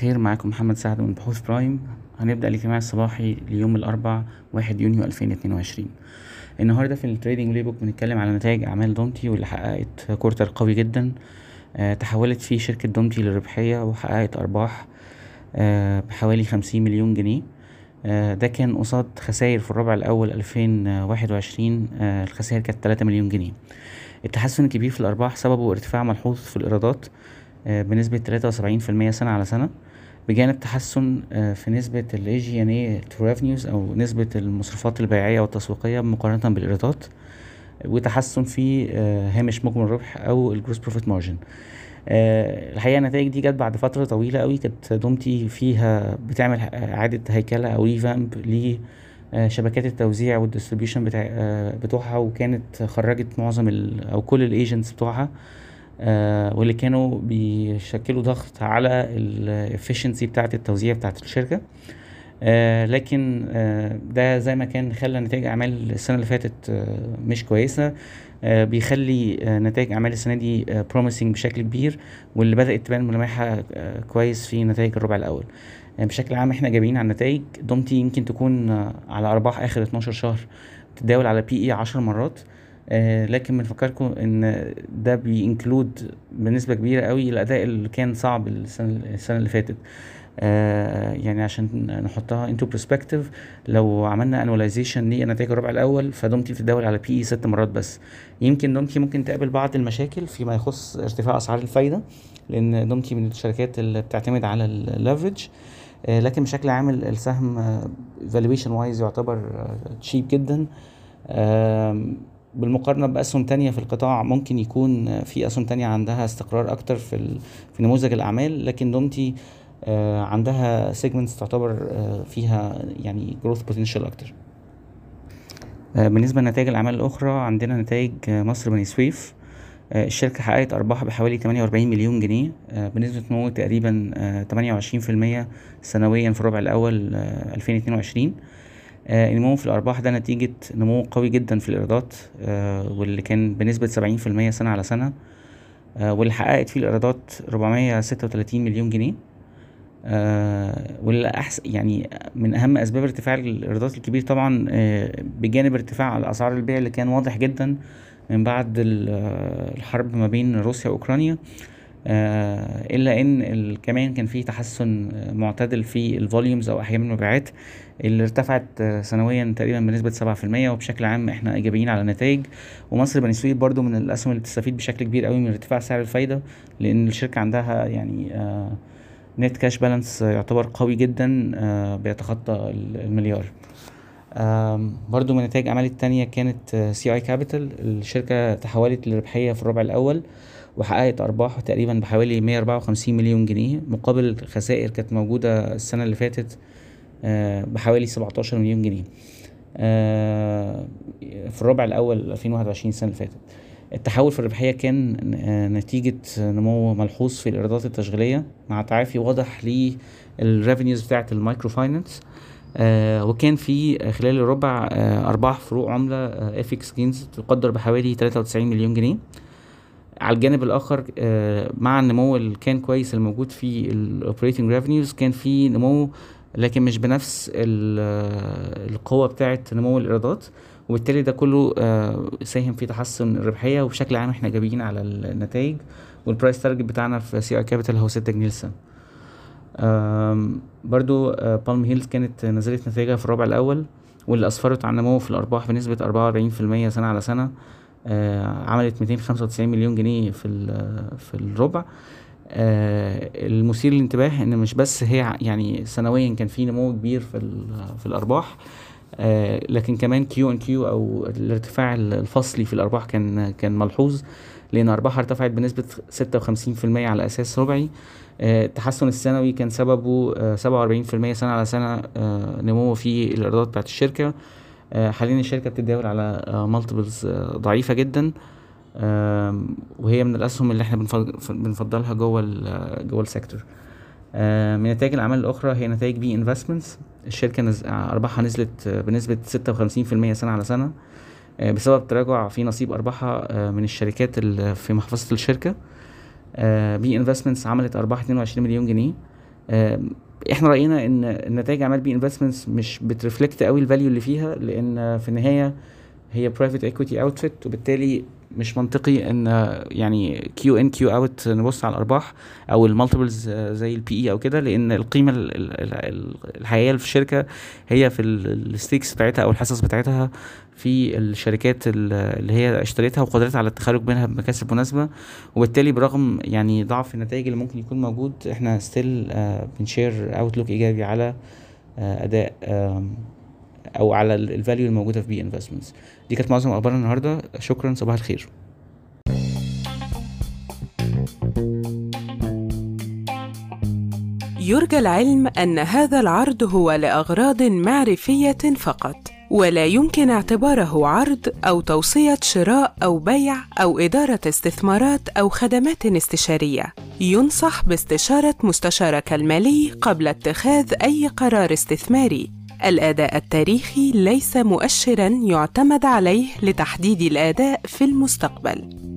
الخير. معاكم محمد سعد من بحوث Prime. هنبدأ الاجتماع الصباحي ليوم الأربع واحد يونيو ألفين اتنين وعشرين. النهاردة في ال trading playbook بنتكلم على نتائج أعمال دومتي واللي حققت quarter قوي جدا. آه تحولت فيه شركة دومتي للربحية وحققت أرباح آه بحوالي خمسين مليون جنيه. آه ده كان قصاد خسائر في الربع الأول ألفين واحد وعشرين. الخسائر كانت تلاتة مليون جنيه. التحسن الكبير في الأرباح سببه ارتفاع ملحوظ في الإيرادات بنسبة تلاتة وسبعين في المية سنة على سنة. بجانب تحسن في نسبة ال SG&A to revenues أو نسبة المصروفات البيعية والتسويقية مقارنة بالإيرادات وتحسن في هامش مجمل الربح أو ال gross profit margin الحقيقة النتائج دي جت بعد فترة طويلة أوي كانت دومتي فيها بتعمل إعادة هيكلة أو revamp لشبكات التوزيع وال distribution بتاع بتوعها وكانت خرجت معظم أو كل ال agents بتوعها. آه واللي كانوا بيشكلوا ضغط على ال efficiency بتاعه التوزيع بتاعه الشركة. آه لكن آه ده زي ما كان خلى نتائج أعمال السنة اللي فاتت آه مش كويسة. آه بيخلي آه نتائج أعمال السنة دي آه promising بشكل كبير واللي بدأت تبان ملامحها آه كويس في نتائج الربع الأول. بشكل عام إحنا إيجابيين على النتائج دومتي يمكن تكون آه على أرباح آخر 12 شهر تتداول على PE 10 مرات. آه لكن بنفكركم إن ده بي include بنسبة كبيرة قوي الاداء اللي كان صعب السنة, السنة اللي فاتت. آه يعني عشان نحطها into perspective لو عملنا annualization لنتائج الربع الأول فدومتي بتتداول على PE ست مرات بس. يمكن دومتي ممكن تقابل بعض المشاكل فيما يخص ارتفاع أسعار الفايدة لأن دومتي من الشركات اللي بتعتمد على ال leverage آه لكن بشكل عام السهم valuation wise يعتبر cheap جدا. بالمقارنة بأسهم تانية في القطاع ممكن يكون في أسهم تانية عندها استقرار أكتر في في نموذج الأعمال لكن دومتي عندها segments تعتبر فيها يعني growth potential أكتر. بالنسبة لنتائج الأعمال الأخرى عندنا نتائج مصر بني سويف. الشركة حققت أرباح بحوالي 48 مليون جنيه. بنسبة نمو تقريبا 28% سنويا في الربع الأول 2022 النمو في الأرباح ده نتيجة نمو قوي جدا في الإيرادات واللي كان بنسبة سبعين في المية سنة على سنة واللي حققت فيه الإيرادات ربعمية ستة وتلاتين مليون جنيه. واللي أحسن يعني من أهم أسباب ارتفاع الإيرادات الكبير طبعا بجانب ارتفاع أسعار البيع اللي كان واضح جدا من بعد الحرب ما بين روسيا وأوكرانيا. آه إلا إن كمان كان في تحسن معتدل في ال volumes أو أحجام المبيعات اللي ارتفعت آه سنويا تقريبا بنسبة سبعة في المية. وبشكل عام إحنا إيجابيين على النتائج ومصر بني سويف برضو من الأسهم اللي بتستفيد بشكل كبير قوي من ارتفاع سعر الفايدة لأن الشركة عندها يعني آه net cash balance يعتبر قوي جدا بيتخطى المليار. برضو من نتائج اعمال التانية كانت CI Capital الشركة تحولت للربحية في الربع الأول وحققت أرباح تقريبا بحوالي 154 مليون جنيه. مقابل خسائر كانت موجودة السنة اللي فاتت بحوالي 17 مليون جنيه. في الربع الأول 2021 السنة اللي فاتت. التحول في الربحية كان نتيجة نمو ملحوظ في الإيرادات التشغيلية مع تعافي واضح لل revenues بتاعة ال microfinance. آه وكان في خلال الربع آه أرباح فروق عملة آه FX gains تقدر بحوالي 93 مليون جنيه. على الجانب الآخر مع النمو اللي كان كويس الموجود في ال operating revenues كان في نمو لكن مش بنفس القوة بتاعه نمو الإيرادات. وبالتالي ده كله ساهم في تحسن الربحية وبشكل عام إحنا إيجابيين على النتائج. وال price target بتاعنا في CI Capital هو 6 جنيه للسنة. برضو بالم هيلز كانت نزلت نتائجها في الربع الأول واللي أسفرت عن نمو في الأرباح بنسبة 44% سنة على سنة آه عملت 295 مليون جنيه في في الربع. آه المثير للانتباه إن مش بس هي يعني سنويا كان في نمو كبير في في الأرباح آه لكن كمان Q on Q أو الارتفاع الفصلي في الأرباح كان كان ملحوظ لأن أرباحها ارتفعت بنسبة 56% على أساس ربعي. التحسن السنوي كان سببه 47% سنة على سنة نمو في الإيرادات بتاعت الشركة. حاليا الشركة بتتداول على multiples ضعيفة جدا. وهي من الأسهم اللي إحنا بنفضلها جوه جوه ال sector. من نتائج الأعمال الأخرى هي نتائج B Investments الشركة نز... أرباحها نزلت بنسبة ستة وخمسين في المية سنة على سنة بسبب تراجع في نصيب أرباحها من الشركات اللي في محفظة الشركة. B Investments عملت اتنين وعشرين مليون جنيه. إحنا رأينا إن نتائج أعمال B Investments مش بت reflect قوي ال value اللي فيها لأن في النهاية هي private equity outfit وبالتالي مش منطقي إن يعني Q on Q اوت نبص على الأرباح أو ال multiples زي ال PE أو كده لأن القيمة الحقيقيه في الشركة هي في ال stakes بتاعتها أو الحصص بتاعتها في الشركات اللي هي اشتريتها وقدرتها على التخرج منها بمكاسب مناسبة. وبالتالي برغم يعني ضعف النتائج اللي ممكن يكون موجود إحنا still بن share outlook إيجابي على أداء أو على ال value الموجودة في B Investments دي كانت معظم أخبارنا النهارده. شكرا صباح الخير. يرجى العلم أن هذا العرض هو لأغراض معرفية فقط ولا يمكن اعتباره عرض أو توصية شراء أو بيع أو إدارة استثمارات أو خدمات استشارية. ينصح باستشارة مستشارك المالي قبل اتخاذ أي قرار استثماري. الأداء التاريخي ليس مؤشرا يعتمد عليه لتحديد الأداء في المستقبل.